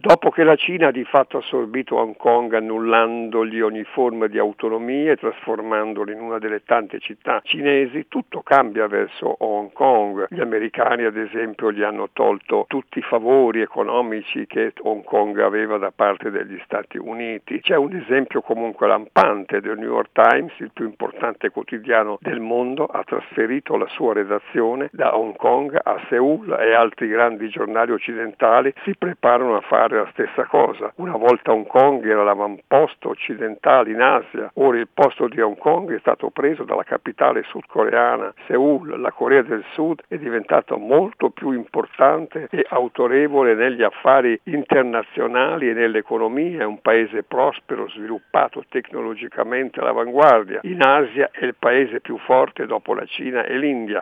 Dopo che la Cina ha di fatto assorbito Hong Kong annullandogli ogni forma di autonomia e trasformandolo in una delle tante città cinesi, tutto cambia verso Hong Kong. Gli americani ad esempio gli hanno tolto tutti i favori economici che Hong Kong aveva da parte degli Stati Uniti. C'è un esempio comunque lampante del New York Times, il più importante quotidiano del mondo, ha trasferito la sua redazione da Hong Kong a Seoul e altri grandi giornali occidentali si preparano a fare fare la stessa cosa. Una volta Hong Kong era l'avamposto occidentale in Asia, ora il posto di Hong Kong è stato preso dalla capitale sudcoreana, Seoul, la Corea del Sud è diventato molto più importante e autorevole negli affari internazionali e nell'economia, è un paese prospero, sviluppato tecnologicamente all'avanguardia. In Asia è il paese più forte dopo la Cina e l'India.